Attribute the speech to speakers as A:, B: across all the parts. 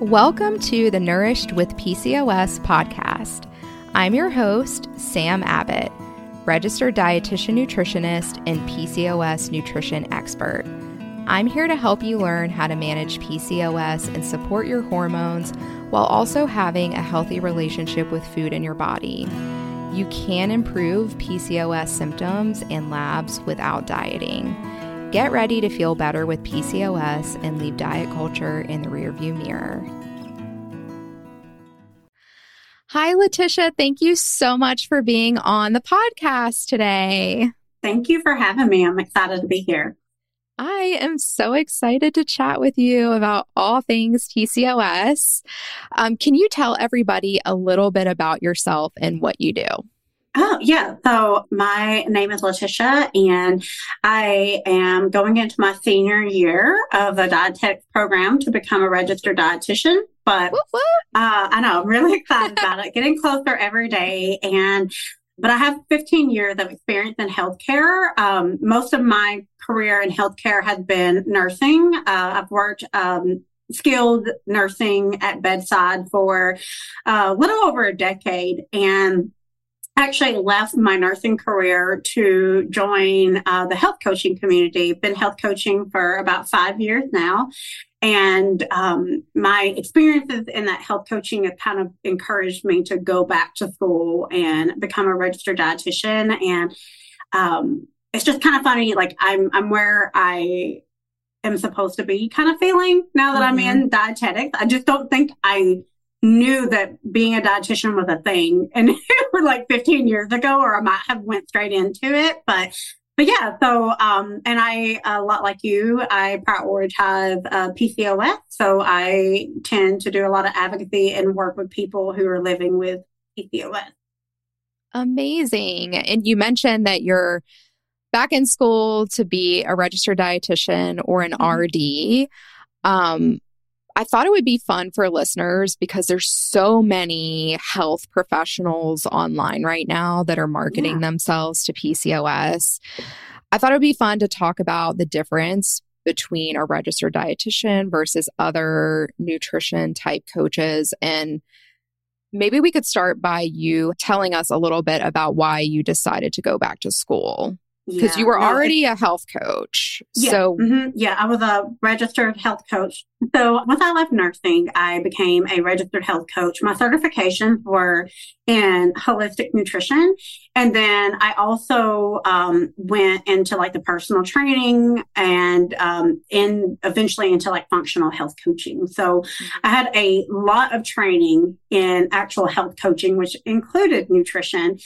A: Welcome to the Nourished with PCOS podcast. I'm your host, Sam Abbott, registered dietitian nutritionist and PCOS nutrition expert. I'm here to help you learn how to manage PCOS and support your hormones while also having a healthy relationship with food in your body. You can improve PCOS symptoms and labs without dieting. Get ready to feel better with PCOS and leave diet culture in the rearview mirror. Hi, Letisha. Thank you so much for being on the podcast today.
B: Thank you for having me. I'm excited to be here.
A: I am so excited to chat with you about all things PCOS. Um, can you tell everybody a little bit about yourself and what you do?
B: Oh, yeah. So my name is Letisha, and I am going into my senior year of the dietetics program to become a registered dietitian. But uh, I know I'm really excited about it, getting closer every day. And but I have 15 years of experience in healthcare. Um, most of my career in healthcare has been nursing. Uh, I've worked um, skilled nursing at bedside for uh, a little over a decade, and actually left my nursing career to join uh, the health coaching community. Been health coaching for about five years now. And um, my experiences in that health coaching have kind of encouraged me to go back to school and become a registered dietitian. And um, it's just kind of funny. Like I'm, I'm where I am supposed to be kind of feeling now that mm-hmm. I'm in dietetics. I just don't think I knew that being a dietitian was a thing and it was like 15 years ago or i might have went straight into it but but yeah so um and i a lot like you i prioritize uh, pcos so i tend to do a lot of advocacy and work with people who are living with pcos
A: amazing. And you mentioned that you're back in school to be a registered dietitian or an mm-hmm. rd um I thought it would be fun for listeners because there's so many health professionals online right now that are marketing yeah. themselves to PCOS. I thought it would be fun to talk about the difference between a registered dietitian versus other nutrition type coaches and maybe we could start by you telling us a little bit about why you decided to go back to school because yeah, you were no, already a health coach.
B: Yeah,
A: so
B: mm-hmm, yeah, I was a registered health coach. So once I left nursing, I became a registered health coach. My certifications were in holistic nutrition, and then I also um, went into like the personal training and um, in eventually into like functional health coaching. So. I had a lot of training in actual health coaching, which included nutrition,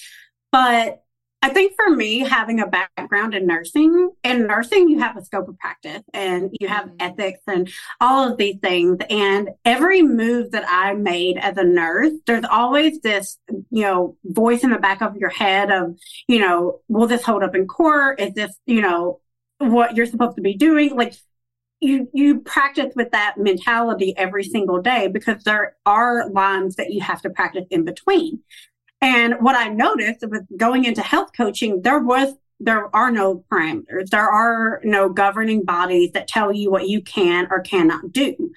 B: but I think for me, having a background in nursing, in nursing, you have a scope of practice and you have mm-hmm. ethics and all of these things. And every move that I made as a nurse, there's always this, you know, voice in the back of your head of, you know, will this hold up in court? Is this, you know, what you're supposed to be doing? Like, you you practice with that mentality every single day because there are lines that you have to practice in between. And what I noticed with going into health coaching, there was there are no parameters. There are no governing bodies that tell you what you can or cannot do.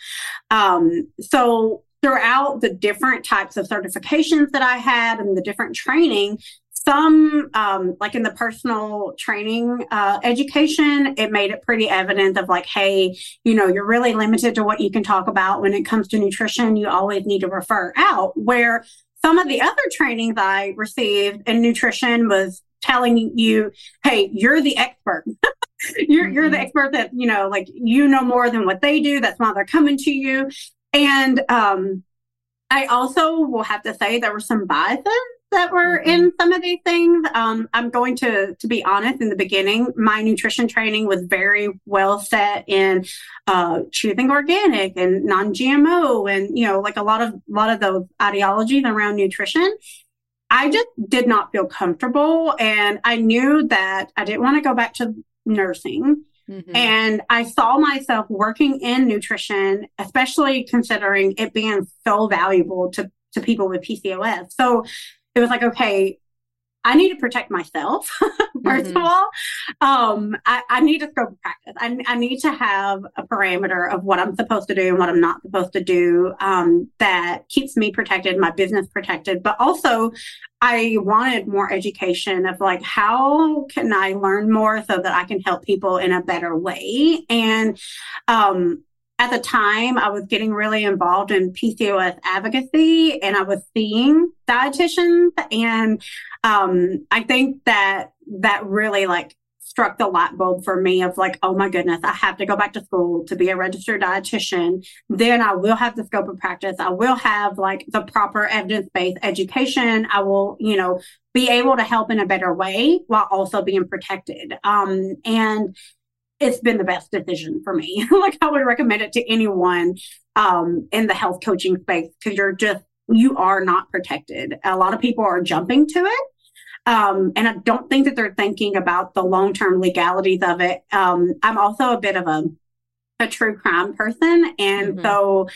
B: Um, so throughout the different types of certifications that I had and the different training, some um, like in the personal training uh, education it made it pretty evident of like hey you know you're really limited to what you can talk about when it comes to nutrition you always need to refer out where some of the other trainings I received in nutrition was telling you, hey, you're the expert. you're, mm-hmm. you're the mm-hmm. expert that, you know, like you know more than what they do. That's why they're coming to you. And um, I also will have to say there were some biases that were mm-hmm. in some of these things. Um, I'm going to to be honest. In the beginning, my nutrition training was very well set in uh, choosing organic and non-GMO, and you know, like a lot of a lot of those ideologies around nutrition. I just did not feel comfortable, and I knew that I didn't want to go back to nursing. Mm-hmm. And I saw myself working in nutrition, especially considering it being so valuable to, to people with PCOS. So it was like, okay, I need to protect myself, 1st mm-hmm. of all. Um, I, I, need to scope practice. I, I, need to have a parameter of what I'm supposed to do and what I'm not supposed to do um, that keeps me protected, my business protected. But also, I wanted more education of like, how can I learn more so that I can help people in a better way? And um, at the time I was getting really involved in PCOS advocacy and I was seeing dietitians and um, I think that that really like struck the light bulb for me of like, oh my goodness, I have to go back to school to be a registered dietitian. Then I will have the scope of practice. I will have like the proper evidence-based education. I will, you know, be able to help in a better way while also being protected. Um, and it's been the best decision for me. like I would recommend it to anyone um, in the health coaching space because you're just you are not protected. A lot of people are jumping to it. Um, and I don't think that they're thinking about the long term legalities of it. Um, I'm also a bit of a a true crime person, and mm-hmm. so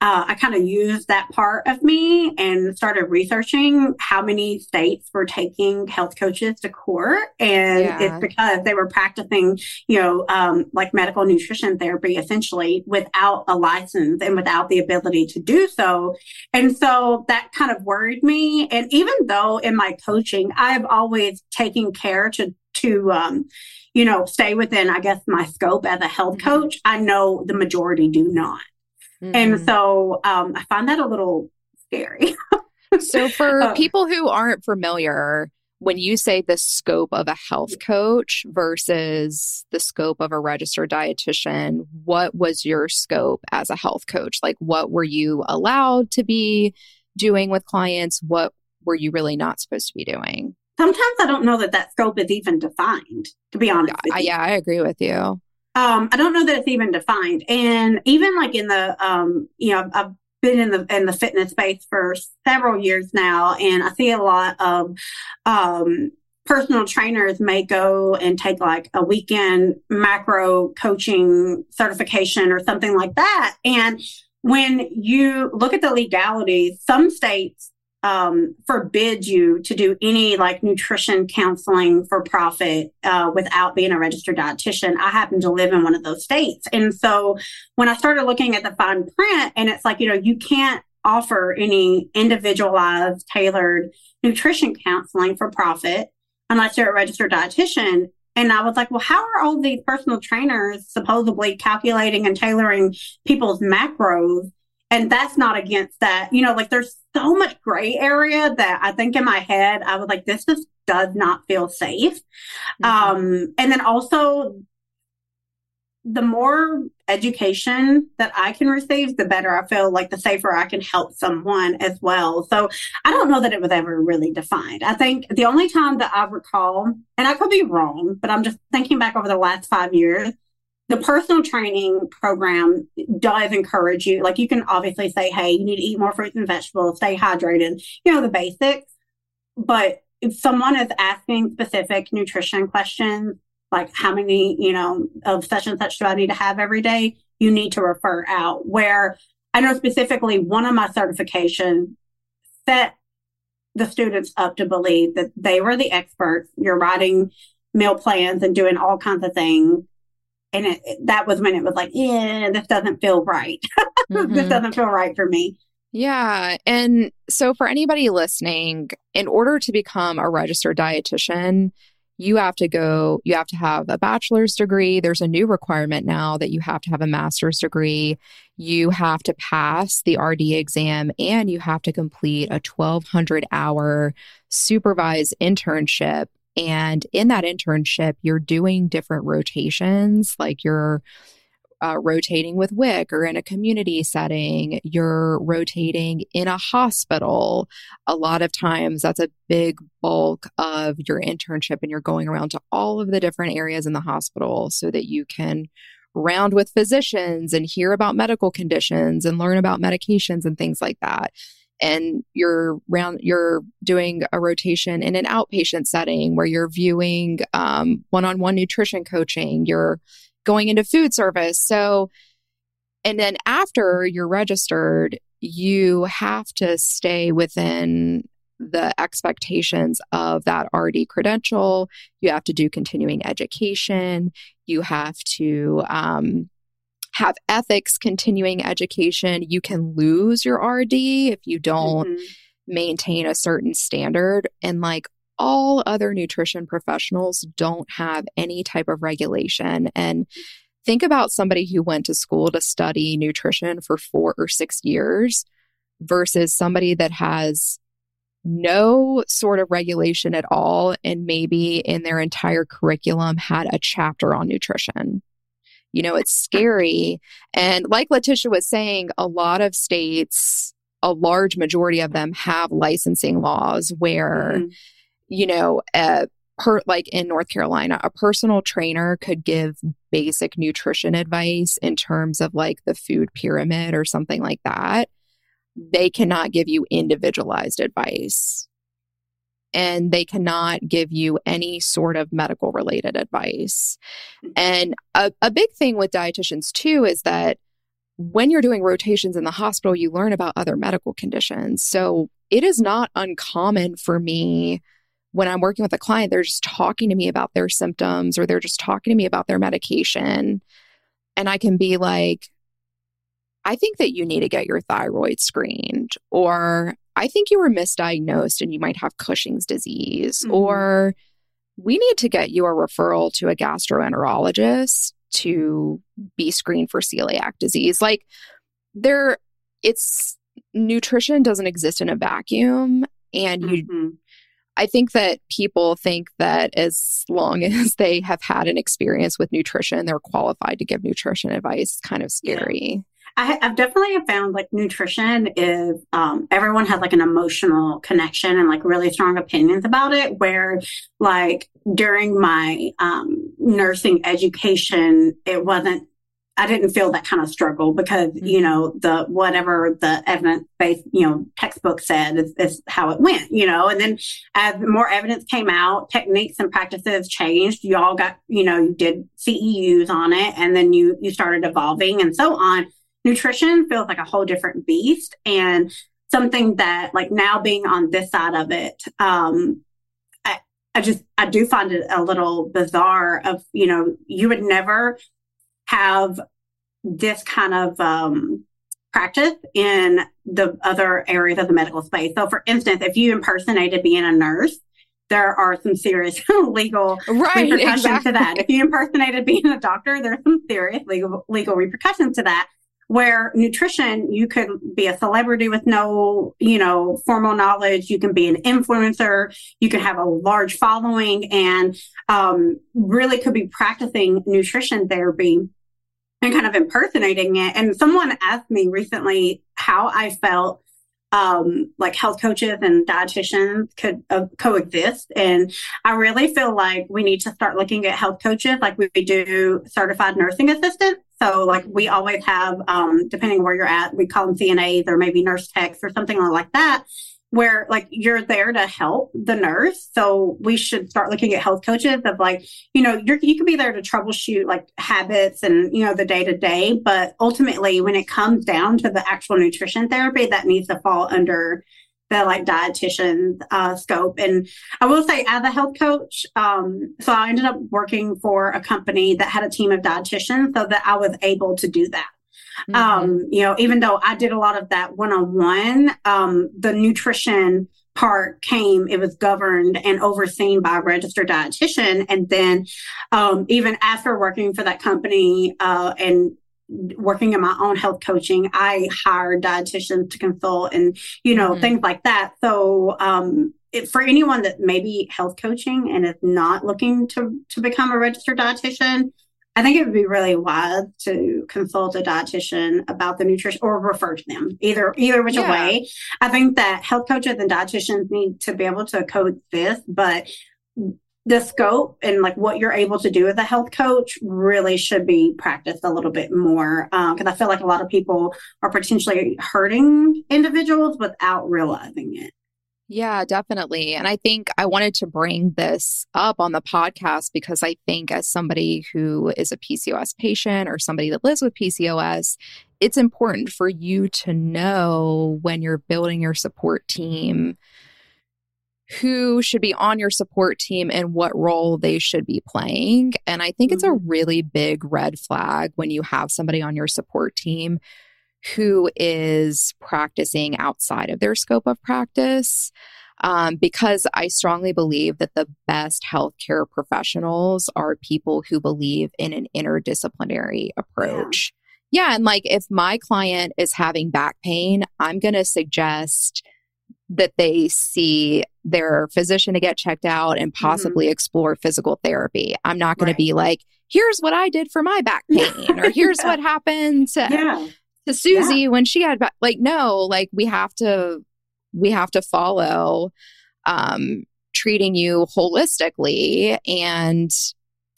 B: uh, I kind of used that part of me and started researching how many states were taking health coaches to court. And yeah. it's because they were practicing, you know, um, like medical nutrition therapy essentially without a license and without the ability to do so. And so that kind of worried me. And even though in my coaching, I've always taken care to, to, um, you know, stay within, I guess, my scope as a health mm-hmm. coach, I know the majority do not. Mm-hmm. And so um, I find that a little scary.
A: so, for um, people who aren't familiar, when you say the scope of a health coach versus the scope of a registered dietitian, what was your scope as a health coach? Like, what were you allowed to be doing with clients? What were you really not supposed to be doing?
B: Sometimes I don't know that that scope is even defined, to be honest.
A: Yeah, yeah I agree with you.
B: Um, I don't know that it's even defined. And even like in the, um, you know, I've been in the in the fitness space for several years now, and I see a lot of um, personal trainers may go and take like a weekend macro coaching certification or something like that. And when you look at the legality, some states um, forbid you to do any like nutrition counseling for profit uh, without being a registered dietitian. I happen to live in one of those states. And so when I started looking at the fine print, and it's like, you know, you can't offer any individualized, tailored nutrition counseling for profit unless you're a registered dietitian. And I was like, well, how are all these personal trainers supposedly calculating and tailoring people's macros and that's not against that. You know, like there's so much gray area that I think in my head, I was like, this just does not feel safe. Mm-hmm. Um, and then also, the more education that I can receive, the better I feel like the safer I can help someone as well. So I don't know that it was ever really defined. I think the only time that I recall, and I could be wrong, but I'm just thinking back over the last five years, the personal training program does encourage you. Like you can obviously say, hey, you need to eat more fruits and vegetables, stay hydrated, you know, the basics. But if someone is asking specific nutrition questions, like how many, you know, of such and such do I need to have every day, you need to refer out. Where I know specifically one of my certifications set the students up to believe that they were the experts. You're writing meal plans and doing all kinds of things and it, that was when it was like, yeah, this doesn't feel right. Mm-hmm. this doesn't feel right for me.
A: Yeah. And so, for anybody listening, in order to become a registered dietitian, you have to go, you have to have a bachelor's degree. There's a new requirement now that you have to have a master's degree. You have to pass the RD exam and you have to complete a 1200 hour supervised internship and in that internship, you're doing different rotations, like you're uh, rotating with WIC or in a community setting, you're rotating in a hospital. A lot of times, that's a big bulk of your internship, and you're going around to all of the different areas in the hospital so that you can round with physicians and hear about medical conditions and learn about medications and things like that and you're round you're doing a rotation in an outpatient setting where you're viewing um, one-on-one nutrition coaching you're going into food service so and then after you're registered you have to stay within the expectations of that RD credential. You have to do continuing education. You have to um, have ethics continuing education. You can lose your RD if you don't mm-hmm. maintain a certain standard. And like all other nutrition professionals don't have any type of regulation. And think about somebody who went to school to study nutrition for four or six years versus somebody that has no sort of regulation at all and maybe in their entire curriculum had a chapter on nutrition. You know, it's scary. And like Letisha was saying, a lot of states, a large majority of them have licensing laws where, mm-hmm. you know, per, like in North Carolina, a personal trainer could give basic nutrition advice in terms of like the food pyramid or something like that they cannot give you individualized advice and they cannot give you any sort of medical related advice. Mm-hmm. And a, a big thing with dietitians too is that when you're doing rotations in the hospital, you learn about other medical conditions. So it is not uncommon for me when I'm working with a client, they're just talking to me about their symptoms or they're just talking to me about their medication. And I can be like, I think that you need to get your thyroid screened, or I think you were misdiagnosed and you might have Cushing's disease, mm-hmm. or we need to get you a referral to a gastroenterologist to be screened for celiac disease. Like, there, it's nutrition doesn't exist in a vacuum. And you, mm-hmm. I think that people think that as long as they have had an experience with nutrition, they're qualified to give nutrition advice. It's kind of scary.
B: Yeah. I, have definitely found like nutrition is um, everyone has like an emotional connection and like really strong opinions about it. Where like during my um, nursing education, it wasn't. I didn't feel that kind of struggle because mm-hmm. you know the whatever the evidence based you know textbook said is, is how it went you know and then as more evidence came out techniques and practices changed you all got you know you did CEUs on it and then you you started evolving and so on nutrition feels like a whole different beast and something that like now being on this side of it um I, I just i do find it a little bizarre of you know you would never have this kind of um practice in the other areas of the medical space so for instance if you impersonated being a nurse there are some serious legal right, repercussions exactly. to that. If you impersonated being a doctor, there's some serious legal legal repercussions to that where nutrition, you could be a celebrity with no, you know, formal knowledge. You can be an influencer. You can have a large following and um, really could be practicing nutrition therapy and kind of impersonating it. And someone asked me recently how I felt um, like health coaches and dietitians could uh, coexist. And I really feel like we need to start looking at health coaches like we do certified nursing assistants. So like we always have, um, depending where you're at, we call them CNAs or maybe nurse techs or something like that where like you're there to help the nurse. So we should start looking at health coaches of like, you know, you're, you can be there to troubleshoot like habits and, you know, the day to day. But ultimately, when it comes down to the actual nutrition therapy, that needs to fall under the like dietitian uh, scope. And I will say, as a health coach, um, so I ended up working for a company that had a team of dietitians so that I was able to do that. Mm-hmm. Um, you know, even though I did a lot of that one on one, the nutrition part came, it was governed and overseen by a registered dietitian. And then, um, even after working for that company, uh, and working in my own health coaching, I hired dietitians to consult and, you know, mm-hmm. things like that. So, um, it, for anyone that may be health coaching and is not looking to, to become a registered dietitian, I think it would be really wise to consult a dietitian about the nutrition or refer to them either either which yeah. way. I think that health coaches and dietitians need to be able to coexist, but the scope and like what you're able to do as a health coach really should be practiced a little bit more because um, I feel like a lot of people are potentially hurting individuals without realizing it.
A: Yeah, definitely. And I think I wanted to bring this up on the podcast because I think, as somebody who is a PCOS patient or somebody that lives with PCOS, it's important for you to know when you're building your support team who should be on your support team and what role they should be playing. And I think mm-hmm. it's a mm-hmm. really big red flag when you have somebody on your support team who is practicing outside of their scope of practice. Um, because I strongly believe that the best healthcare professionals are people who believe in an interdisciplinary approach. Yeah. yeah and like if my client is having back pain, I'm going to suggest that they see their physician to get checked out and possibly mm-hmm. explore physical therapy. I'm not going right. to be like, here's what I did for my back pain, or here's what happened to, yeah. To Susie yeah. when she had. Like, no, like we have to, we have to follow um, treating you holistically and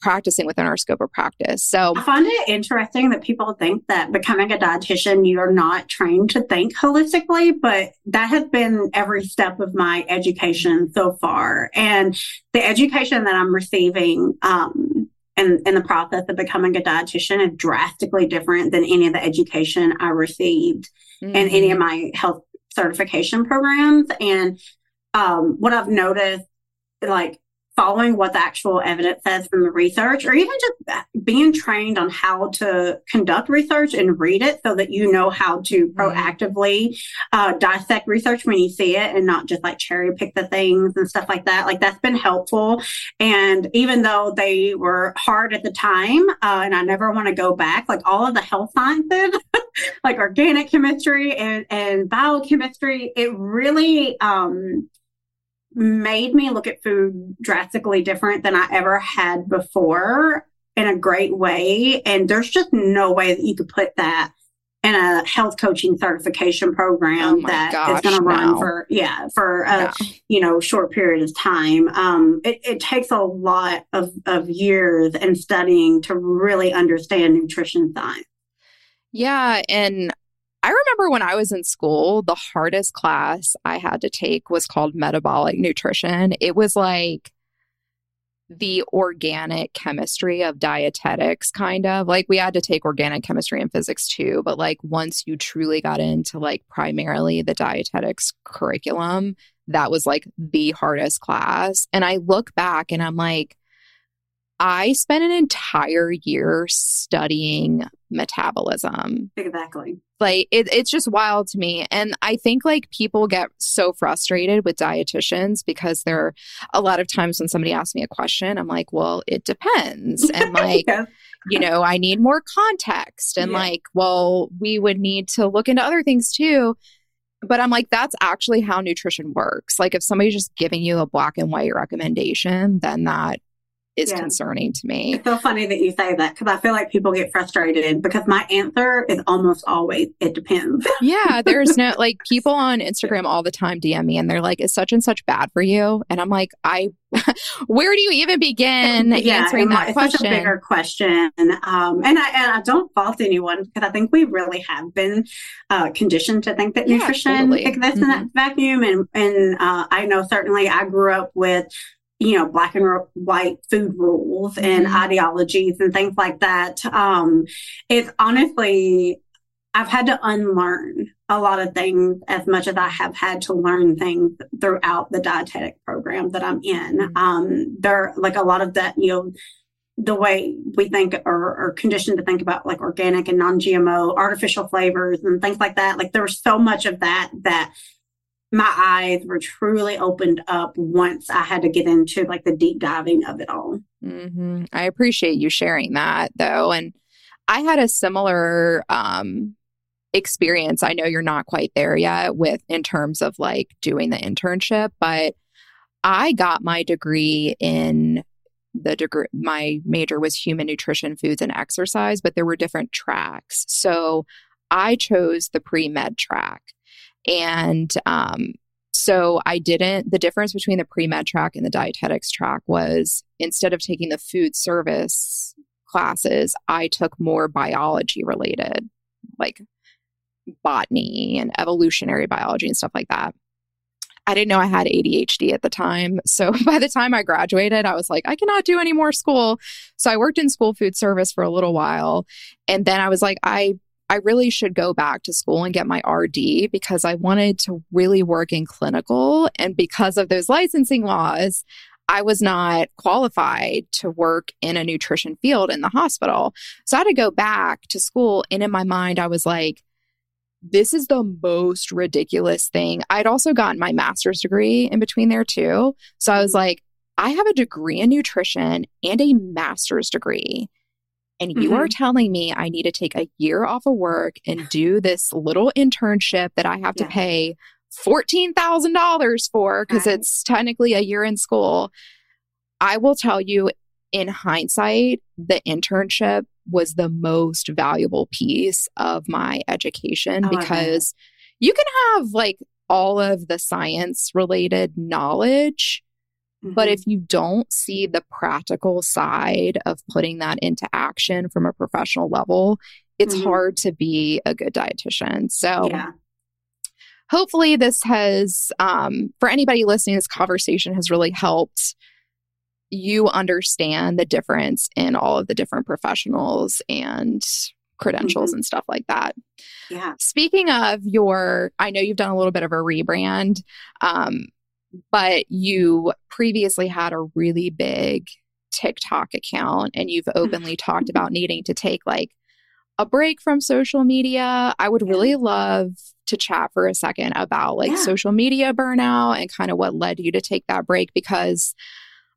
A: practicing within our scope of practice. So
B: I find it interesting that people think that becoming a dietitian, you're not trained to think holistically, but that has been every step of my education so far. And the education that I'm receiving, um, in, in the process of becoming a dietitian is drastically different than any of the education I received mm-hmm. in any of mm-hmm. my health certification programs. And um, what I've noticed, like following what the actual evidence says from the research, or even just being trained on how to conduct research and read it so that you know how to mm-hmm. proactively uh, dissect research when you see it and not just like cherry pick the things and stuff like that. Like that's been helpful. And even though they were hard at the time, uh, and I never want to go back, like all of the health sciences, like organic chemistry and, and biochemistry, it really, um, made me look at food drastically different than I ever had before in a great way. And there's just no way that you could put that in a health coaching certification program oh that gosh, is going to run no. for yeah for a no. you know short period of time um it, it takes a lot of of years and studying to really understand nutrition science
A: yeah and I remember when I was in school, the hardest class I had to take was called metabolic nutrition. It was like the organic chemistry of dietetics, kind of like we had to take organic chemistry and physics too. But like once you truly got into like primarily the dietetics curriculum, that was like the hardest class. And I look back and I'm like, I spent an entire year studying metabolism.
B: Exactly.
A: Like it, it's just wild to me. And I think like people get so frustrated with dietitians because there are a lot of times when somebody asks me a question, I'm like, well, it depends. And like, yeah. you know, I need more context. And yeah. like, well, we would need to look into other things too. But I'm like, that's actually how nutrition works. Like, if somebody's just giving you a black and white recommendation, then that is yeah. concerning to me.
B: It's so funny that you say that because I feel like people get frustrated because my answer is almost always it depends.
A: yeah, there's no like people on Instagram all the time DM me and they're like, "Is such and such bad for you?" And I'm like, "I, where do you even begin yeah, answering that
B: it's
A: question?"
B: Such a bigger question, um, and I and I don't fault anyone because I think we really have been uh, conditioned to think that yeah, nutrition totally. exists mm-hmm. in that mm-hmm. vacuum, and and uh, I know certainly I grew up with you know, black and white food rules and mm-hmm. ideologies and things like that. Um, it's honestly, I've had to unlearn a lot of things as much as I have had to learn things throughout the dietetic program that I'm in. Mm-hmm. Um, there, like a lot of that, you know, the way we think or, or conditioned to think about like organic and non-GMO, artificial flavors and things like that. Like there was so much of that that my eyes were truly opened up once I had to get into like the deep diving of it all.
A: Mm-hmm. I appreciate you sharing that though. And I had a similar um, experience. I know you're not quite there yet with in terms of like doing the internship, but I got my degree in the degree my major was human nutrition foods and exercise but there were different tracks so i chose the pre-med track and um, so I didn't, the difference between the pre med track and the dietetics track was instead of taking the food service classes, I took more biology related, like botany and evolutionary biology and stuff like that. I didn't know I had ADHD at the time. So by the time I graduated, I was like, I cannot do any more school. So I worked in school food service for a little while. And then I was like, I I really should go back to school and get my RD because I wanted to really work in clinical. And because of those licensing laws, I was not qualified to work in a nutrition field in the hospital. So I had to go back to school. And in my mind, I was like, this is the most ridiculous thing. I'd also gotten my master's degree in between there too. So I was mm-hmm. like, I have a degree in nutrition and a master's degree. And you mm-hmm. are telling me I need to take a year off of work and do this little internship that I have yeah. to pay $14,000 for because right. it's technically a year in school. I will tell you, in hindsight, the internship was the most valuable piece of my education oh, because you can have like all of the science related knowledge. Mm-hmm. But if you don't see the practical side of putting that into action from a professional level, it's mm-hmm. hard to be a good dietitian. So, yeah hopefully this has um, for anybody listening this conversation has really helped you understand the difference in all of the different professionals and credentials mm-hmm. and stuff like that
B: yeah
A: speaking of your i know you've done a little bit of a rebrand um, but you previously had a really big tiktok account and you've openly talked about needing to take like a break from social media i would really love to chat for a second about like yeah. social media burnout and kind of what led you to take that break because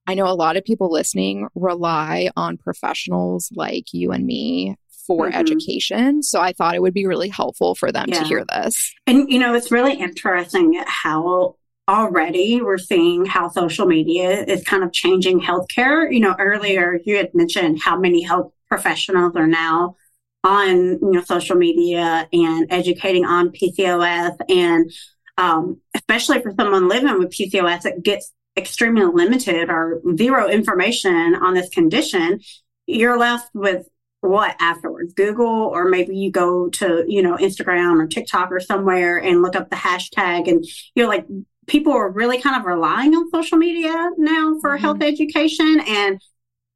A: I know a lot of people listening rely on professionals like you and me for mm-hmm. education. So I thought it would be really helpful for them yeah. to hear this.
B: And, you know, it's really interesting how already we're seeing how social media is kind of changing healthcare. You know, earlier you had mentioned how many health professionals are now on you know social media and educating on PCOS and um, especially for someone living with PCOS it gets extremely limited or zero information on this condition you're left with what afterwards google or maybe you go to you know instagram or tiktok or somewhere and look up the hashtag and you're like people are really kind of relying on social media now for mm-hmm. health education and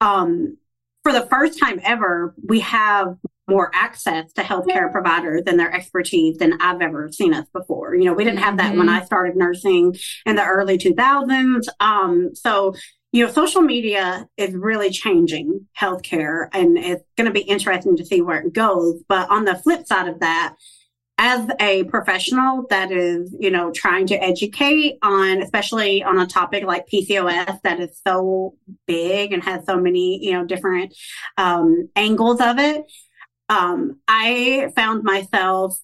B: um, for the first time ever we have more access to healthcare providers and their expertise than I've ever seen us before. You know, we didn't have that mm-hmm. when I started nursing in the early 2000s. Um, so, you know, social media is really changing healthcare and it's going to be interesting to see where it goes. But on the flip side of that, as a professional that is, you know, trying to educate on, especially on a topic like PCOS that is so big and has so many, you know, different um, angles of it, um, I found myself,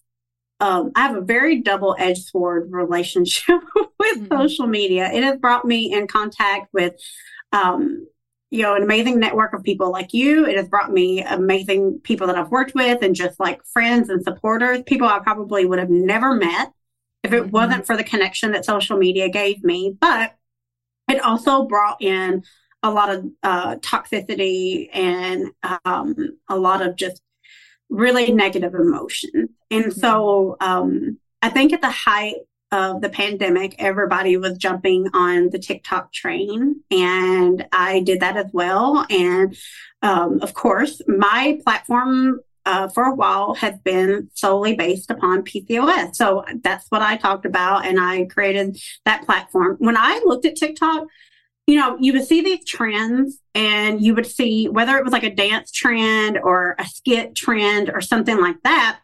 B: um, I have a very double edged sword relationship with mm-hmm. social media. It has brought me in contact with, um, you know, an amazing network of people like you. It has brought me amazing people that I've worked with and just like friends and supporters, people I probably would have never met if it mm-hmm. wasn't for the connection that social media gave me. But it also brought in a lot of uh, toxicity and um, a lot of just really negative emotion. And mm-hmm. so um, I think at the height of the pandemic, everybody was jumping on the TikTok train, and I did that as well. And um, of course, my platform uh, for a while has been solely based upon PCOS. So that's what I talked about, and I created that platform. When I looked at TikTok, you know, you would see these trends and you would see whether it was like a dance trend or a skit trend or something like that.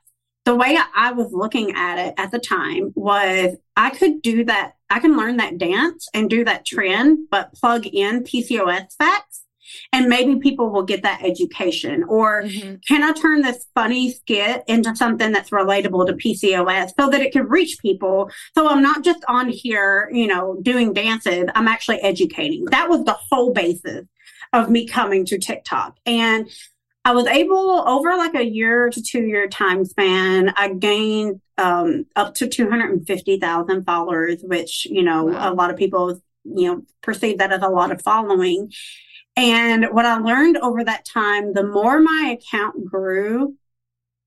B: The way I was looking at it at the time was I could do that. I can learn that dance and do that trend, but plug in PCOS facts and maybe people will get that education or mm-hmm. can i turn this funny skit into something that's relatable to pcos so that it can reach people so i'm not just on here you know doing dances i'm actually educating that was the whole basis of me coming to tiktok and I was able over like a year to two year time span, I gained um, up to 250,000 followers, which, you know, wow. a lot of people, you know, perceive that as a lot of following. And what I learned over that time, the more my account grew,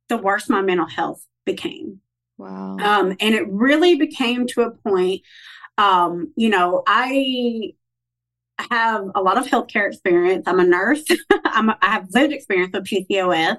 B: the worse my mental health became.
A: Wow.
B: Um, and it really became to a point, um, you know, I have a lot of healthcare experience. I'm a nurse. I'm I have lived experience with PCOS.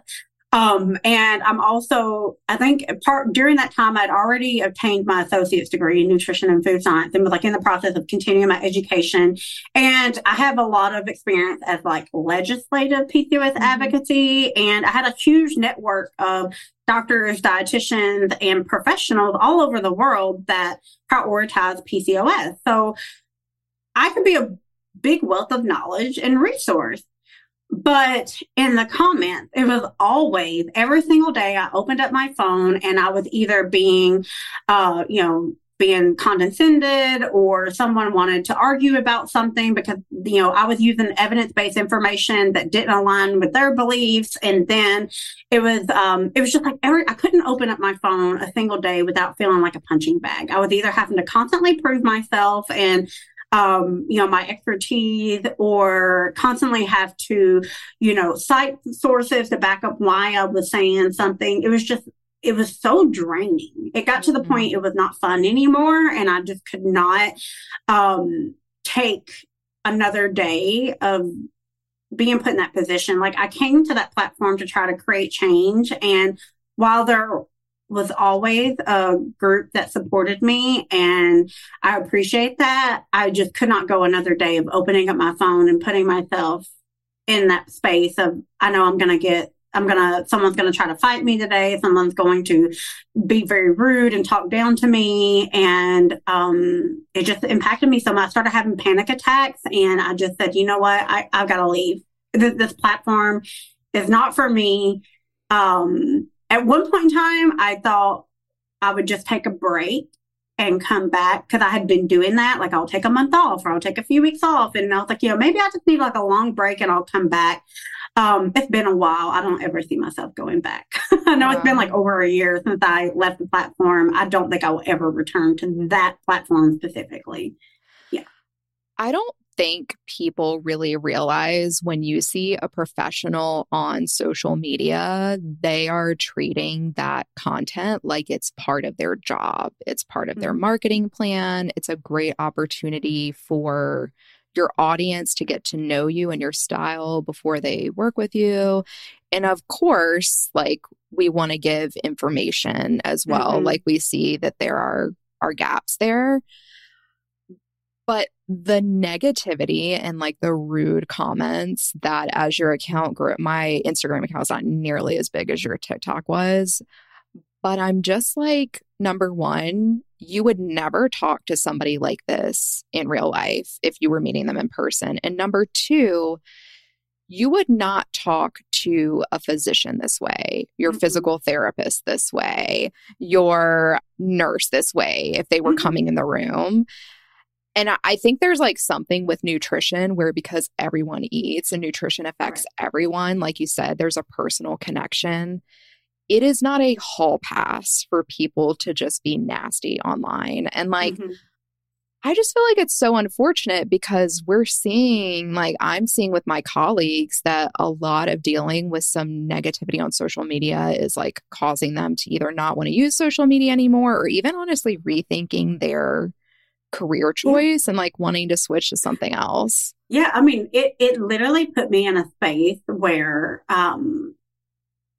B: Um, and I'm also, I think part during that time, I'd already obtained my associate's degree in nutrition and food science and was like in the process of continuing my education. And I have a lot of experience as like legislative PCOS mm-hmm. advocacy. And I had a huge network of doctors, dietitians, and professionals all over the world that prioritize PCOS. So I could be a big wealth of knowledge and resource. But in the comments, it was always every single day I opened up my phone and I was either being, uh, you know, being condescended or someone wanted to argue about something because you know I was using evidence-based information that didn't align with their beliefs and then it was um it was just like every I couldn't open up my phone a single day without feeling like a punching bag. I was either having to constantly prove myself and um, you know, my expertise or constantly have to, you know, cite sources to back up why I was saying something. It was just, it was so draining. It got to the mm-hmm. point it was not fun anymore. And I just could not um, take another day of being put in that position. Like I came to that platform to try to create change. And while there was always a group that supported me and I appreciate that. I just could not go another day of opening up my phone and putting myself in that space of I know I'm going to get I'm going to someone's going to try to fight me today, someone's going to be very rude and talk down to me and um it just impacted me so much. I started having panic attacks and I just said, "You know what? I I've got to leave. This, this platform is not for me." Um at one point in time, I thought I would just take a break and come back because I had been doing that. Like I'll take a month off or I'll take a few weeks off. And I was like, you know, maybe I just need like a long break and I'll come back. Um, it's been a while. I don't ever see myself going back. I know wow. it's been like over a year since I left the platform. I don't think I will ever return to that platform specifically. Yeah.
A: I don't think people really realize when you see a professional on social media, they are treating that content like it's part of their job, it's part of their mm-hmm. marketing plan. It's a great opportunity for your audience to get to know you and your style before they work with you. And of course, like we want to give information as well. Mm-hmm. Like we see that there are are gaps there. But the negativity and like the rude comments that as your account grew, my Instagram account is not nearly as big as your TikTok was. But I'm just like, number one, you would never talk to somebody like this in real life if you were meeting them in person. And number two, you would not talk to a physician this way, your mm-hmm. physical therapist this way, your nurse this way if they were mm-hmm. coming in the room. And I think there's like something with nutrition where because everyone eats and nutrition affects right. everyone, like you said, there's a personal connection. It is not a hall pass for people to just be nasty online. And like, mm-hmm. I just feel like it's so unfortunate because we're seeing, like, I'm seeing with my colleagues that a lot of dealing with some negativity on social media is like causing them to either not want to use social media anymore or even honestly rethinking their career choice yeah. and like wanting to switch to something else.
B: Yeah, I mean, it it literally put me in a space where um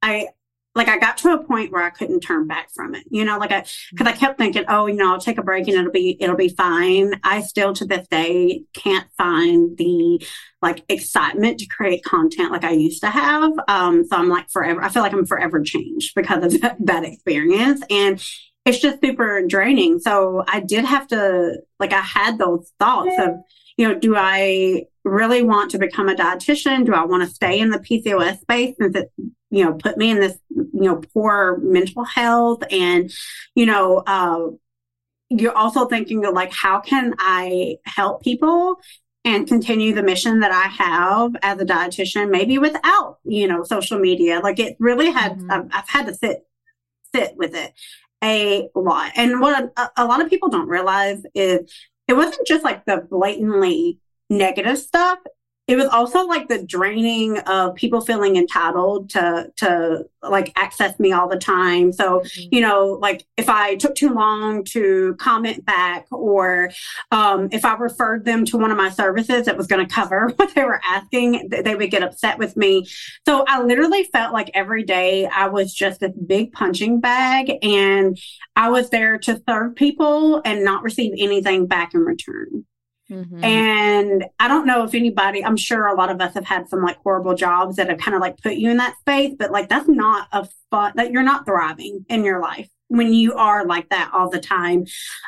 B: I like I got to a point where I couldn't turn back from it. You know, like I because I kept thinking, oh, you know, I'll take a break and it'll be it'll be fine. I still to this day can't find the like excitement to create content like I used to have. Um, so I'm like forever. I feel like I'm forever changed because of that, that experience. And it's just super draining. So I did have to, like, I had those thoughts of, you know, do I really want to become a dietitian? Do I want to stay in the PCOS space since it, you know, put me in this, you know, poor mental health and, you know, uh, you're also thinking of like, how can I help people and continue the mission that I have as a dietitian, maybe without, you know, social media. Like it really had, mm-hmm. I've, I've, had to sit, sit with it a lot. And what a, a lot of people don't realize is it wasn't just like the blatantly negative stuff. It was also like the draining of people feeling entitled to to like access me all the time. So mm-hmm. you know like if i took too long to comment back or um, if i referred them to one of my services that was going to cover what they were asking they would get upset with me. So i literally felt like every day i was just this big punching bag and i was there to serve people and not receive anything back in return Mm-hmm. And I don't know if anybody, I'm sure a lot of us have had some like horrible jobs that have kind of like put you in that space, but like that's not a fun, that you're not thriving in your life when you are like that all the time.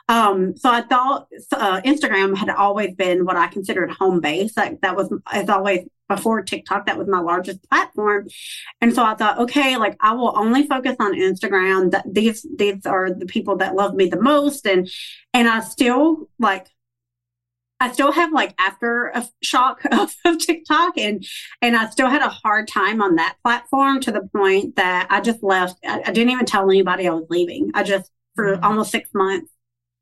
B: Um, so I thought uh, Instagram had always been what I considered home base. Like that was, as always before TikTok, that was my largest platform. And so I thought, okay, like I will only focus on Instagram. That these, these are the people that love me the most. And, and I still like I still have like after a shock of, of, TikTok and and I still had a hard time on that platform to the point that I just left. I, I didn't even tell anybody I was leaving. I just for mm-hmm. almost six months,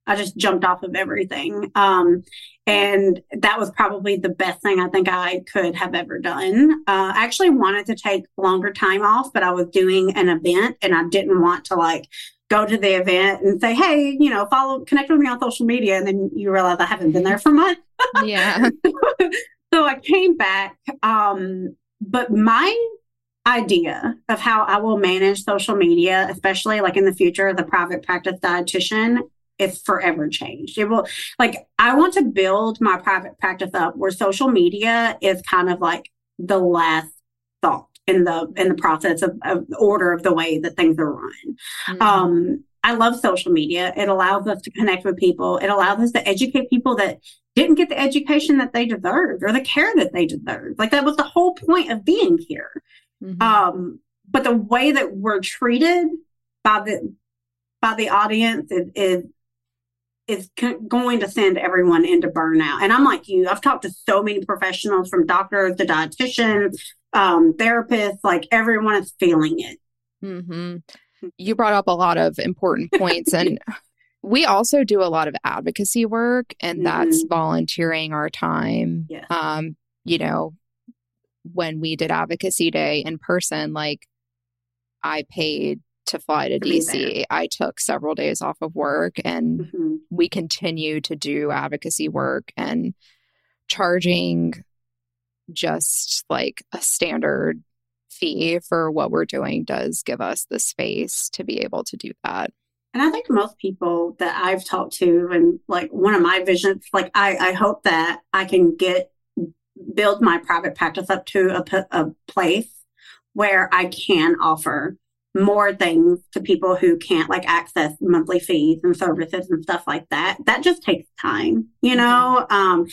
B: I just jumped off of everything. Um, and that was probably the best thing I think I could have ever done. Uh, I actually wanted to take longer time off, but I was doing an event and I didn't want to like go to the event and say, hey, you know, follow, connect with me on social media. And then you realize I haven't been there for months.
A: Yeah.
B: so I came back. Um, but my idea of how I will manage social media, especially like in the future, the private practice dietitian, is forever changed. It will like I want to build my private practice up where social media is kind of like the last thought in the in the process of, of the order of the way that things are run. Mm-hmm. Um, I love social media. It allows us to connect with people. It allows us to educate people that didn't get the education that they deserved or the care that they deserved. Like that was the whole point of being here. Mm-hmm. Um, but the way that we're treated by the by the audience is, is is going to send everyone into burnout. And I'm like you, I've talked to so many professionals from doctors to dietitians um, therapists, like everyone is feeling it.
A: Mm-hmm. You brought up a lot of important points, and we also do a lot of advocacy work, and mm-hmm. that's volunteering our time.
B: Yes.
A: Um, you know, when we did advocacy day in person, like I paid to fly to, to DC. I took several days off of work and mm-hmm. we continue to do advocacy work and charging just like a standard fee for what we're doing does give us the space to be able to do that.
B: And I think most people that I've talked to, and like one of my visions, like I, I hope that I can get build my private practice up to a, a place where I can offer more things to people who can't like access monthly fees and services and stuff like that. That just takes time, you mm-hmm. know? Um,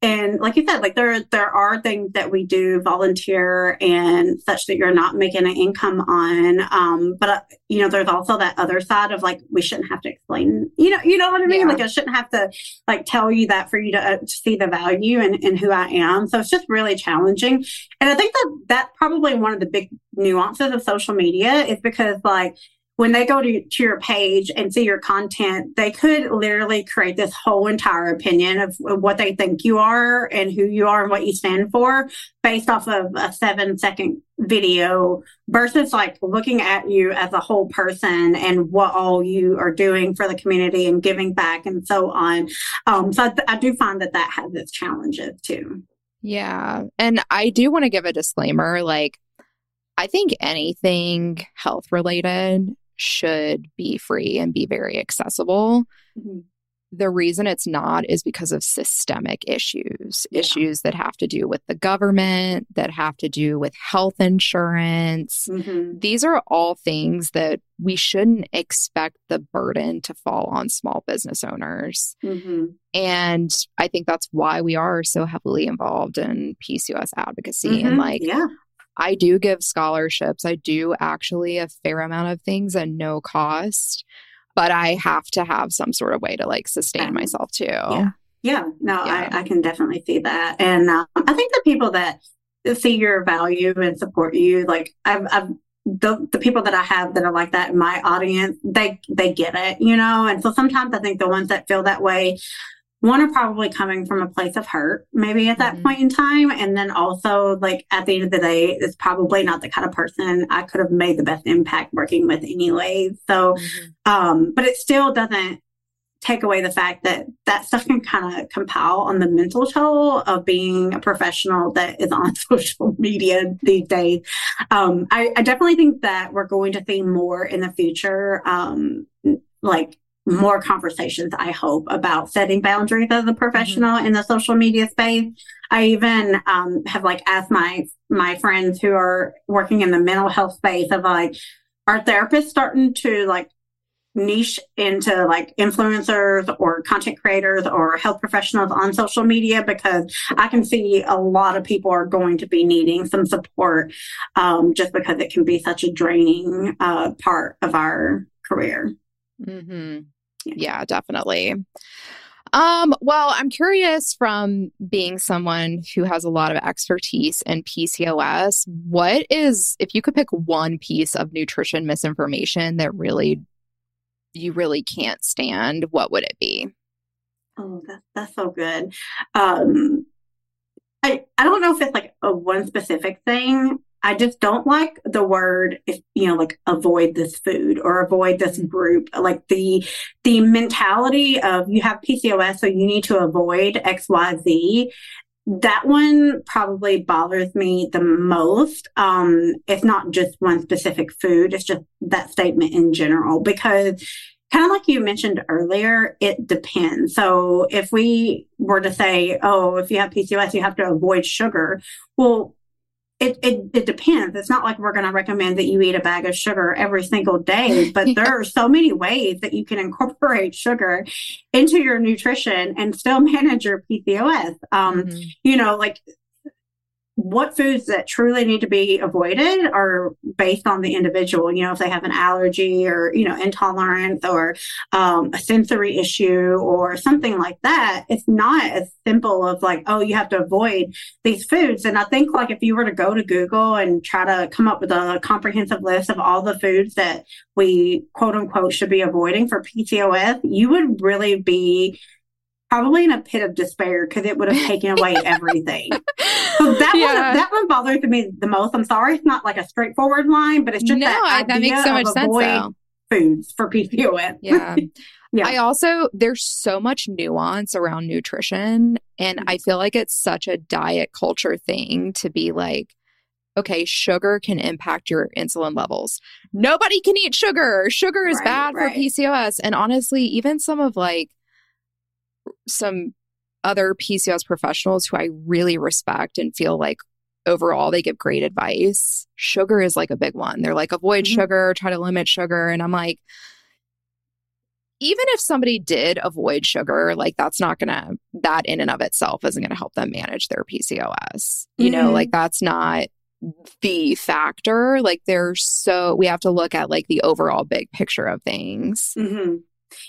B: and like you said like there there are things that we do volunteer and such that you're not making an income on um but uh, you know there's also that other side of like we shouldn't have to explain you know you know what i mean? Yeah. like i shouldn't have to like tell you that for you to, uh, to see the value and in who i am. So it's just really challenging. And i think that that's probably one of the big nuances of social media is because like when they go to, to your page and see your content, they could literally create this whole entire opinion of, what they think you are and who you are and what you stand for based off of a seven second video versus like looking at you as a whole person and what all you are doing for the community and giving back and so on. Um, so I, I do find that that has its challenges too.
A: Yeah. And I do want to give a disclaimer like, I think anything health related should be free and be very accessible. Mm-hmm. The reason it's not is because of systemic issues, yeah. issues that have to do with the government, that have to do with health insurance. Mm-hmm. These are all things that we shouldn't expect the burden to fall on small business owners. Mm-hmm. And I think that's why we are so heavily involved in PCOS advocacy. And like,
B: yeah.
A: I do give scholarships. I do actually a fair amount of things at no cost, but I have to have some sort of way to like sustain myself too.
B: Yeah. Yeah. No, yeah. I, I can definitely see that. And um, I think the people that see your value and support you, like I've, I've the, the people that I have that are like that in my audience, they they get it, you know. And so sometimes I think the ones that feel that way one are probably coming from a place of hurt, maybe at that mm-hmm. point in time. And then also, like, at the end of the day, it's probably not the kind of person I could have made the best impact working with anyway. So, mm-hmm. um, but it still doesn't take away the fact that that stuff can kind of compile on the mental toll of being a professional that is on social media these days. Um, I, I, definitely think that we're going to see more in the future, um, like more conversations, I hope, about setting boundaries as a professional mm-hmm. in the social media space. I even um, have like asked my my friends who are working in the mental health space of like, are therapists starting to like niche into like influencers or content creators or health professionals on social media because I can see a lot of people are going to be needing some support um, just because it can be such a draining uh, part of our career.
A: Mm-hmm. Yeah. definitely. Um, well, I'm curious from being someone who has a lot of expertise in PCOS, what is, if you could pick one piece of nutrition misinformation that really you really can't stand, what would it be?
B: Oh, that's that's so good. Um, I I don't know if it's like a one specific thing. I just don't like the word, if, you know, like avoid this food or avoid this group. Like the the mentality of you have PCOS, so you need to avoid X, Y, Z that one probably bothers me the most. Um, it's not just one specific food, it's just that statement in general, because kind of like you mentioned earlier, it depends. So if we were to say, oh, if you have PCOS, you have to avoid sugar. Well, it, it, it depends. It's not like we're going to recommend that you eat a bag of sugar every single day, but yeah. there are so many ways that you can incorporate sugar into your nutrition and still manage your PCOS. Um, mm-hmm. You know, like what foods that truly need to be avoided are based on the individual. You know, if they have an allergy or, you know, intolerance or um, a sensory issue or something like that, it's not as simple of like, oh, you have to avoid these foods. And I think like if you were to go to Google and try to come up with a comprehensive list of all the foods that we quote unquote should be avoiding for PCOS, you would really be probably in a pit of despair because it would have taken away everything. So that yeah. one that one bothers me the most. I'm sorry, it's not like a straightforward line, but it's just
A: no,
B: that,
A: that makes so much sense. Though.
B: Foods for PCOS.
A: Yeah. yeah. I also there's so much nuance around nutrition, and mm-hmm. I feel like it's such a diet culture thing to be like okay, sugar can impact your insulin levels. Nobody can eat sugar. Sugar is right, bad right. for PCOS. And honestly, even some of like some other PCOS professionals who I really respect and feel like overall they give great advice. Sugar is like a big one. They're like, avoid mm-hmm. sugar, try to limit sugar. And I'm like, even if somebody did avoid sugar, like that's not gonna, that in and of itself isn't gonna help them manage their PCOS. You mm-hmm. know, like that's not the factor. Like they're so, we have to look at like the overall big picture of things.
B: Mm-hmm.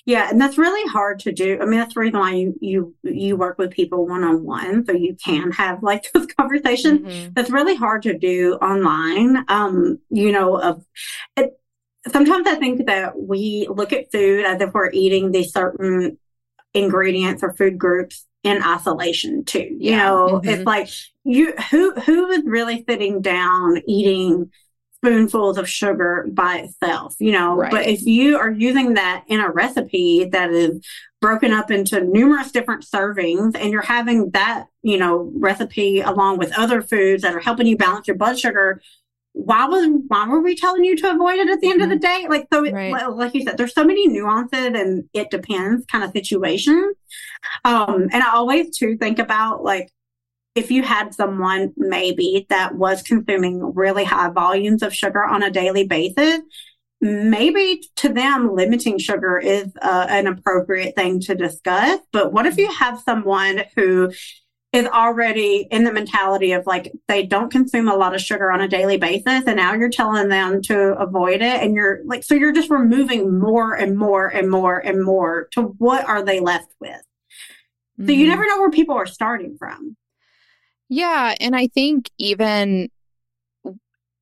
B: Yeah, and that's really hard to do. I mean, that's the reason why you you you work with people one on one, so you can have like those conversations. Mm-hmm. That's really hard to do online. Um, you know, of it, sometimes I think that we look at food as if we're eating these certain ingredients or food groups in isolation too. You yeah. know, mm-hmm. it's like you who who is really sitting down eating spoonfuls of sugar by itself, you know. Right. But if you are using that in a recipe that is broken up into numerous different servings and you're having that, you know, recipe along with other foods that are helping you balance your blood sugar, why was why were we telling you to avoid it at the end of the mm-hmm. day? Like so, right. like you said, there's so many nuances and it depends kind of situation. Um, and I always too think about like if you had someone maybe that was consuming really high volumes of sugar on a daily basis, maybe to them limiting sugar is uh, an appropriate thing to discuss. But what if you have someone who is already in the mentality of like they don't consume a lot of sugar on a daily basis and now you're telling them to avoid it and you're like so you're just removing more and more and more and more to what are they left with so mm-hmm. you never know where people are starting from
A: yeah. And I think even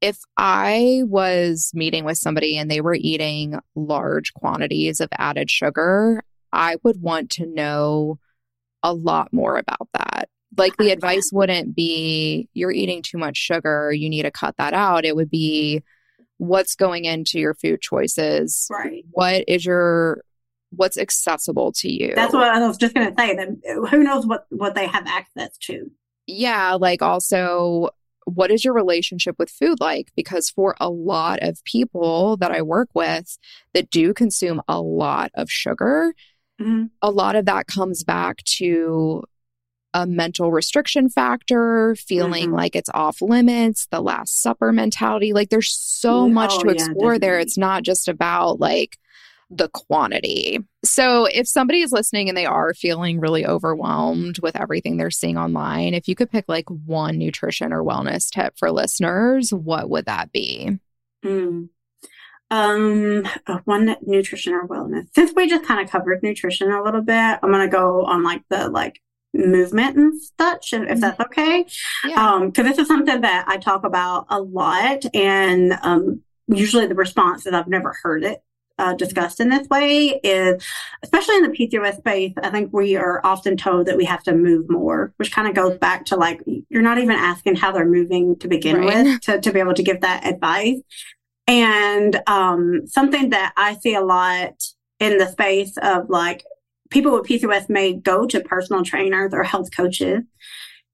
A: if I was meeting with somebody and they were eating large quantities of added sugar, I would want to know a lot more about that. Like the advice wouldn't be you're eating too much sugar, you need to cut that out. It would be what's going into your food choices.
B: Right.
A: What is your what's accessible to you?
B: That's what I was just going to say. That who knows what what they have access to.
A: Yeah, like also what is your relationship with food like? Because for a lot of people that I work with that do consume a lot of sugar, mm-hmm. a lot of that comes back to a mental restriction factor, feeling mm-hmm. like it's off limits, the last supper mentality. Like there's so much oh, to explore yeah, there. It's not just about like the quantity. So, if somebody is listening and they are feeling really overwhelmed with everything they're seeing online, if you could pick like one nutrition or wellness tip for listeners, what would that be?
B: Mm. Um, one nutrition or wellness. Since we just kind of covered nutrition a little bit, I'm gonna go on like the like movement and such, if mm-hmm. that's okay. Yeah. Um, because this is something that I talk about a lot, and um, usually the response is I've never heard it uh, discussed in this way is, especially in the PCOS space, I think we are often told that we have to move more, which kind of goes mm-hmm. back to like, you're not even asking how they're moving to begin right. with to, to be able to give that advice. And um, something that I see a lot in the space of like people with PCOS may go to personal trainers or health coaches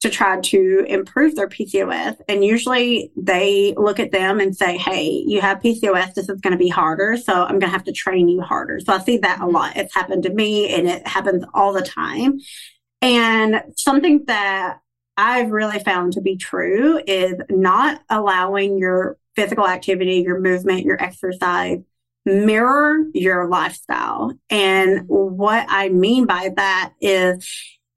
B: to try to improve their PCOS. And usually they look at them and say, Hey, you have PCOS. This is going to be harder. So I'm going to have to train you harder. So I see that a lot. It's happened to me and it happens all the time. And something that I've really found to be true is not allowing your physical activity, your movement, your exercise mirror your lifestyle. And what I mean by that is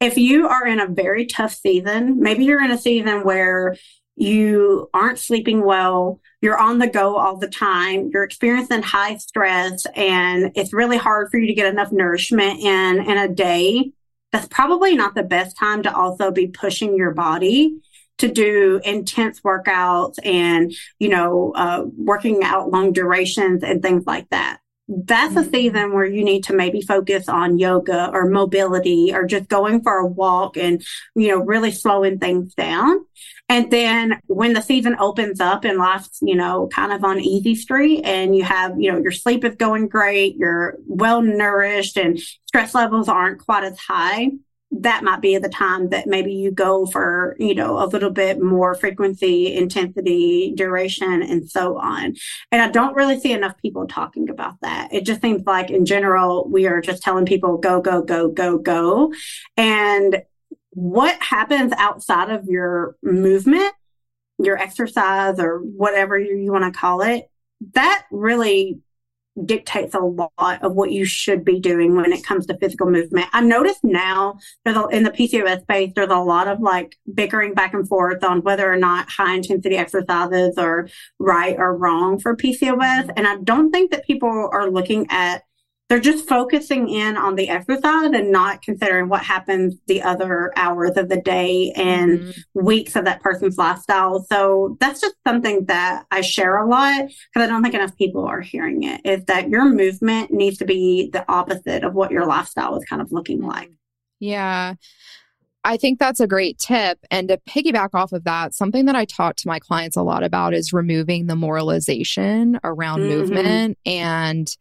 B: if you are in a very tough season, maybe you're in a season where you aren't sleeping well, you're on the go all the time, you're experiencing high stress, and it's really hard for you to get enough nourishment in in a day. That's probably not the best time to also be pushing your body to do intense workouts and you know uh, working out long durations and things like that that's a mm-hmm. season where you need to maybe focus on yoga or mobility or just going for a walk and, you know, really slowing things down. And then when the season opens up and life's, you know, kind of on easy street and you have, you know, your sleep is going great, you're well nourished and stress levels aren't quite as high, that might be the time that maybe you go for, you know, a little bit more frequency, intensity, duration, and so on. And I don't really see enough people talking about that. It just seems like in general, we are just telling people go, go, go, go, go. And what happens outside of your movement, your exercise, or whatever you, you want to call it, that really dictates a lot of what you should be doing when it comes to physical movement. I notice now there's a, in the PCOS space, there's a lot of like bickering back and forth on whether or not high intensity exercises are right or wrong for PCOS. And I don't think that people are looking at they're just focusing in on the exercise and not considering what happens the other hours of the day and mm-hmm. weeks of that person's lifestyle. So that's just something that I share a lot because I don't think enough people are hearing it is that your movement needs to be the opposite of what your lifestyle is kind of looking mm-hmm. like.
A: Yeah. I think that's a great tip. And to piggyback off of that, something that I talk to my clients a lot about is removing the moralization around mm-hmm. movement and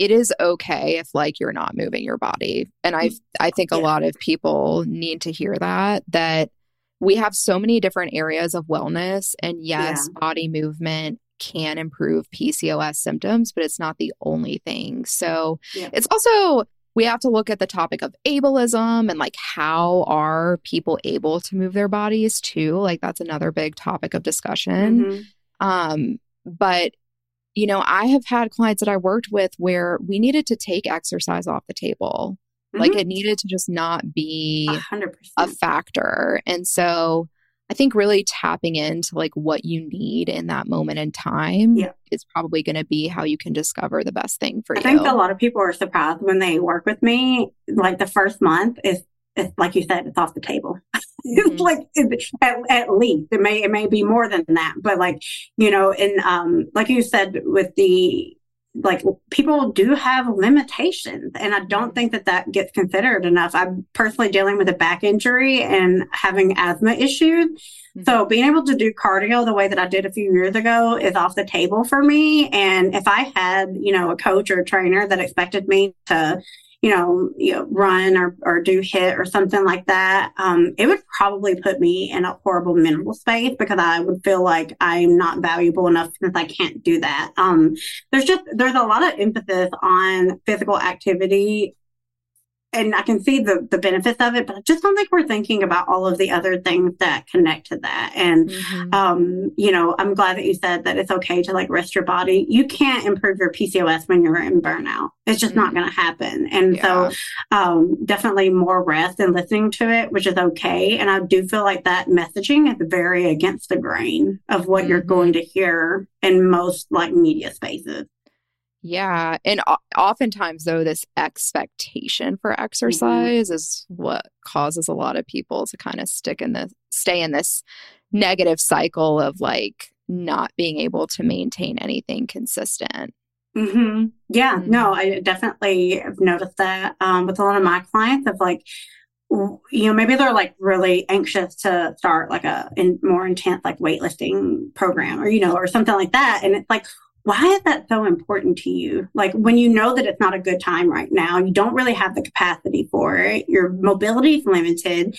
A: it is okay if like you're not moving your body and i i think a lot of people need to hear that that we have so many different areas of wellness and yes yeah. body movement can improve PCOS symptoms but it's not the only thing so yeah. it's also we have to look at the topic of ableism and like how are people able to move their bodies too like that's another big topic of discussion mm-hmm. um but you know, I have had clients that I worked with where we needed to take exercise off the table. Mm-hmm. Like it needed to just not be 100%. a factor. And so I think really tapping into like what you need in that moment in time yeah. is probably going to be how you can discover the best thing for
B: I
A: you.
B: I think a lot of people are surprised when they work with me. Like the first month is, is like you said, it's off the table. Mm-hmm. like at, at least it may it may be more than that, but like you know, and um, like you said with the like people do have limitations and i don't think that that gets considered enough i'm personally dealing with a back injury and having asthma issues mm-hmm. so being able to do cardio the way that i did a few years ago is off the table for me and if i had you know a coach or a trainer that expected me to you know, you know, run or, or do HIIT or something like that, um, it would probably put me in a horrible mental space because I would feel like I'm not valuable enough since I can't do that. Um, there's just, there's a lot of emphasis on physical activity and I can see the the benefits of it, but I just don't think we're thinking about all of the other things that connect to that. And mm-hmm. um, you know, I'm glad that you said that it's okay to like rest your body. You can't improve your PCOS when you're in burnout. It's just mm-hmm. not going to happen. And yeah. so, um, definitely more rest and listening to it, which is okay. And I do feel like that messaging is very against the grain of what mm-hmm. you're going to hear in most like media spaces.
A: Yeah. And oftentimes, though, this expectation for mm-hmm. exercise mm-hmm. is what causes a lot of people to kind of stick in the stay in this negative cycle of like not being able to maintain anything consistent.
B: Mm-hmm. Yeah, mm-hmm. no, I definitely have noticed that um, with a lot of my clients of like, you know, maybe they're like really anxious to start like a in more intense like weightlifting program or, you know, or something like that. And it's like, why is that so important to you? Like when you know that it's not a good time right now, you don't really have the capacity for it, your mobility is limited,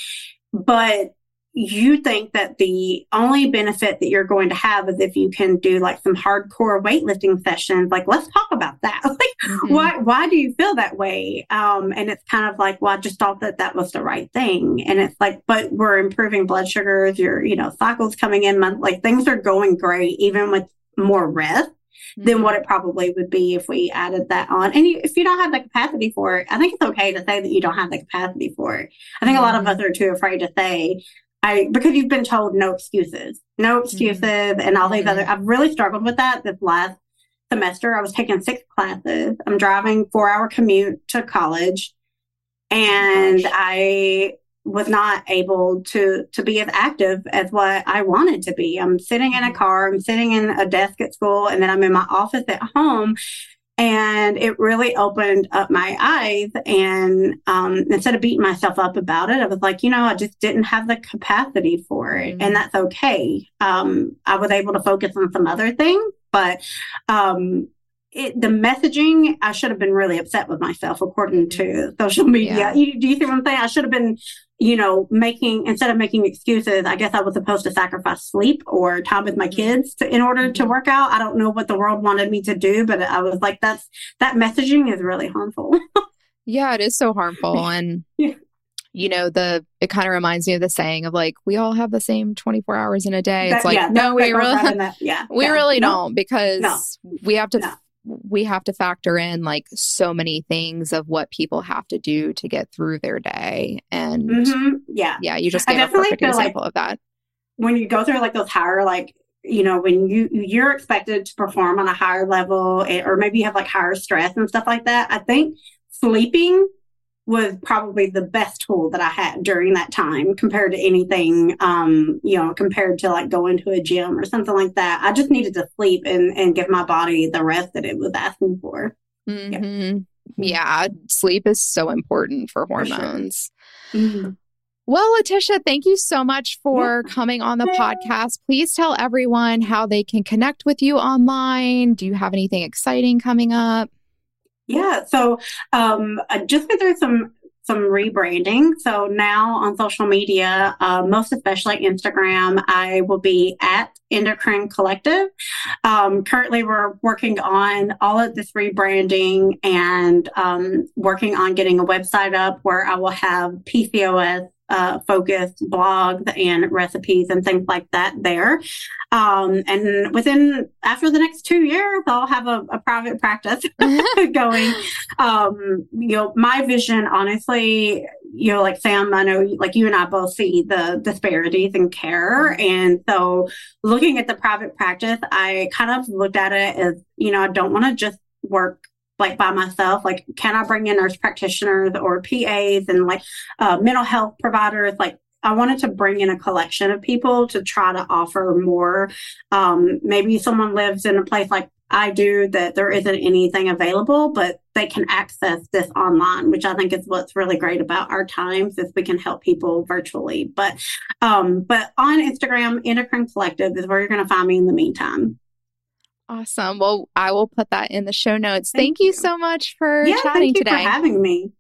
B: but you think that the only benefit that you're going to have is if you can do like some hardcore weightlifting sessions. Like, let's talk about that. like, mm-hmm. why why do you feel that way? Um, and it's kind of like, well, I just thought that that was the right thing. And it's like, but we're improving blood sugars. Your you know cycles coming in month. Like things are going great even with more rest than mm-hmm. what it probably would be if we added that on. And you, if you don't have the capacity for it, I think it's okay to say that you don't have the capacity for it. I think mm-hmm. a lot of us mm-hmm. are too afraid to say, I because you've been told no excuses, no mm-hmm. excuses, mm-hmm. and all these other. I've really struggled with that this last semester. I was taking six classes. I'm driving four hour commute to college, and I was not able to to be as active as what I wanted to be. I'm sitting in a mm-hmm. car, I'm sitting in a desk at school, and then I'm in my office at home. And it really opened up my eyes. And um, instead of beating myself up about it, I was like, you know, I just didn't have the capacity for it. Mm-hmm. And that's okay. Um, I was able to focus on some other things, but um, it, the messaging, I should have been really upset with myself according to mm-hmm. social media. Yeah. You, do you see what I'm saying? I should have been you know, making instead of making excuses, I guess I was supposed to sacrifice sleep or time with my mm-hmm. kids to, in order to mm-hmm. work out. I don't know what the world wanted me to do, but I was like, that's that messaging is really harmful.
A: yeah, it is so harmful. And yeah. you know, the it kind of reminds me of the saying of like, we all have the same 24 hours in a day. That, it's like, yeah, no, we really, yeah, we yeah, really no, don't because no, we have to we have to factor in like so many things of what people have to do to get through their day. And mm-hmm.
B: yeah.
A: yeah you just gave a perfect example like of that.
B: when you go through like those higher like you know when you you're expected to perform on a higher level eh, or maybe you have like higher stress and stuff like that i think sleeping was probably the best tool that I had during that time compared to anything, um, you know, compared to like going to a gym or something like that. I just needed to sleep and, and give my body the rest that it was asking for.
A: Mm-hmm. Yeah. yeah. sleep is so important for hormones. For sure. mm-hmm. Well, Letisha, thank you so much for yeah. coming on the podcast. Please tell everyone how they can connect with you online. Do you have anything exciting coming up?
B: Yeah. So um, I just went through some some rebranding. So now on social media, uh, most especially Instagram, I will be at Endocrine Collective. Um, currently, we're working on all of this rebranding and um, working on getting a website up where I will have PCOS uh, focused blogs and recipes and things like that there. Um, and within after the next two years, I'll have a, a private practice going. Um, you know, my vision, honestly, you know, like Sam, I know, like you and I both see the disparities in care, mm-hmm. and so looking at the private practice, I kind of looked at it as, you know, I don't want to just work like by myself like can i bring in nurse practitioners or pas and like uh, mental health providers like I wanted to bring in a collection of people to try to offer more. Um, maybe someone lives in a place like I do that there isn't anything available, but they can access this online, which I think is what's really great about our times is we can help people virtually. But um, but on Instagram, Endocrine Collective is where you're going to find me in the meantime.
A: Awesome. Well, I will put that in the show notes. Thank, thank you. you. so much for yeah, chatting
B: thank you
A: today.
B: For having me.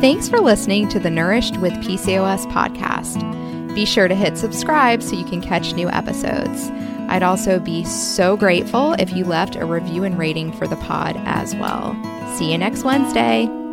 A: Thanks for listening to the Nourished with PCOS podcast. Be sure to hit subscribe so you can catch new episodes. I'd also be so grateful if you left a review and rating for the pod as well. See you next Wednesday.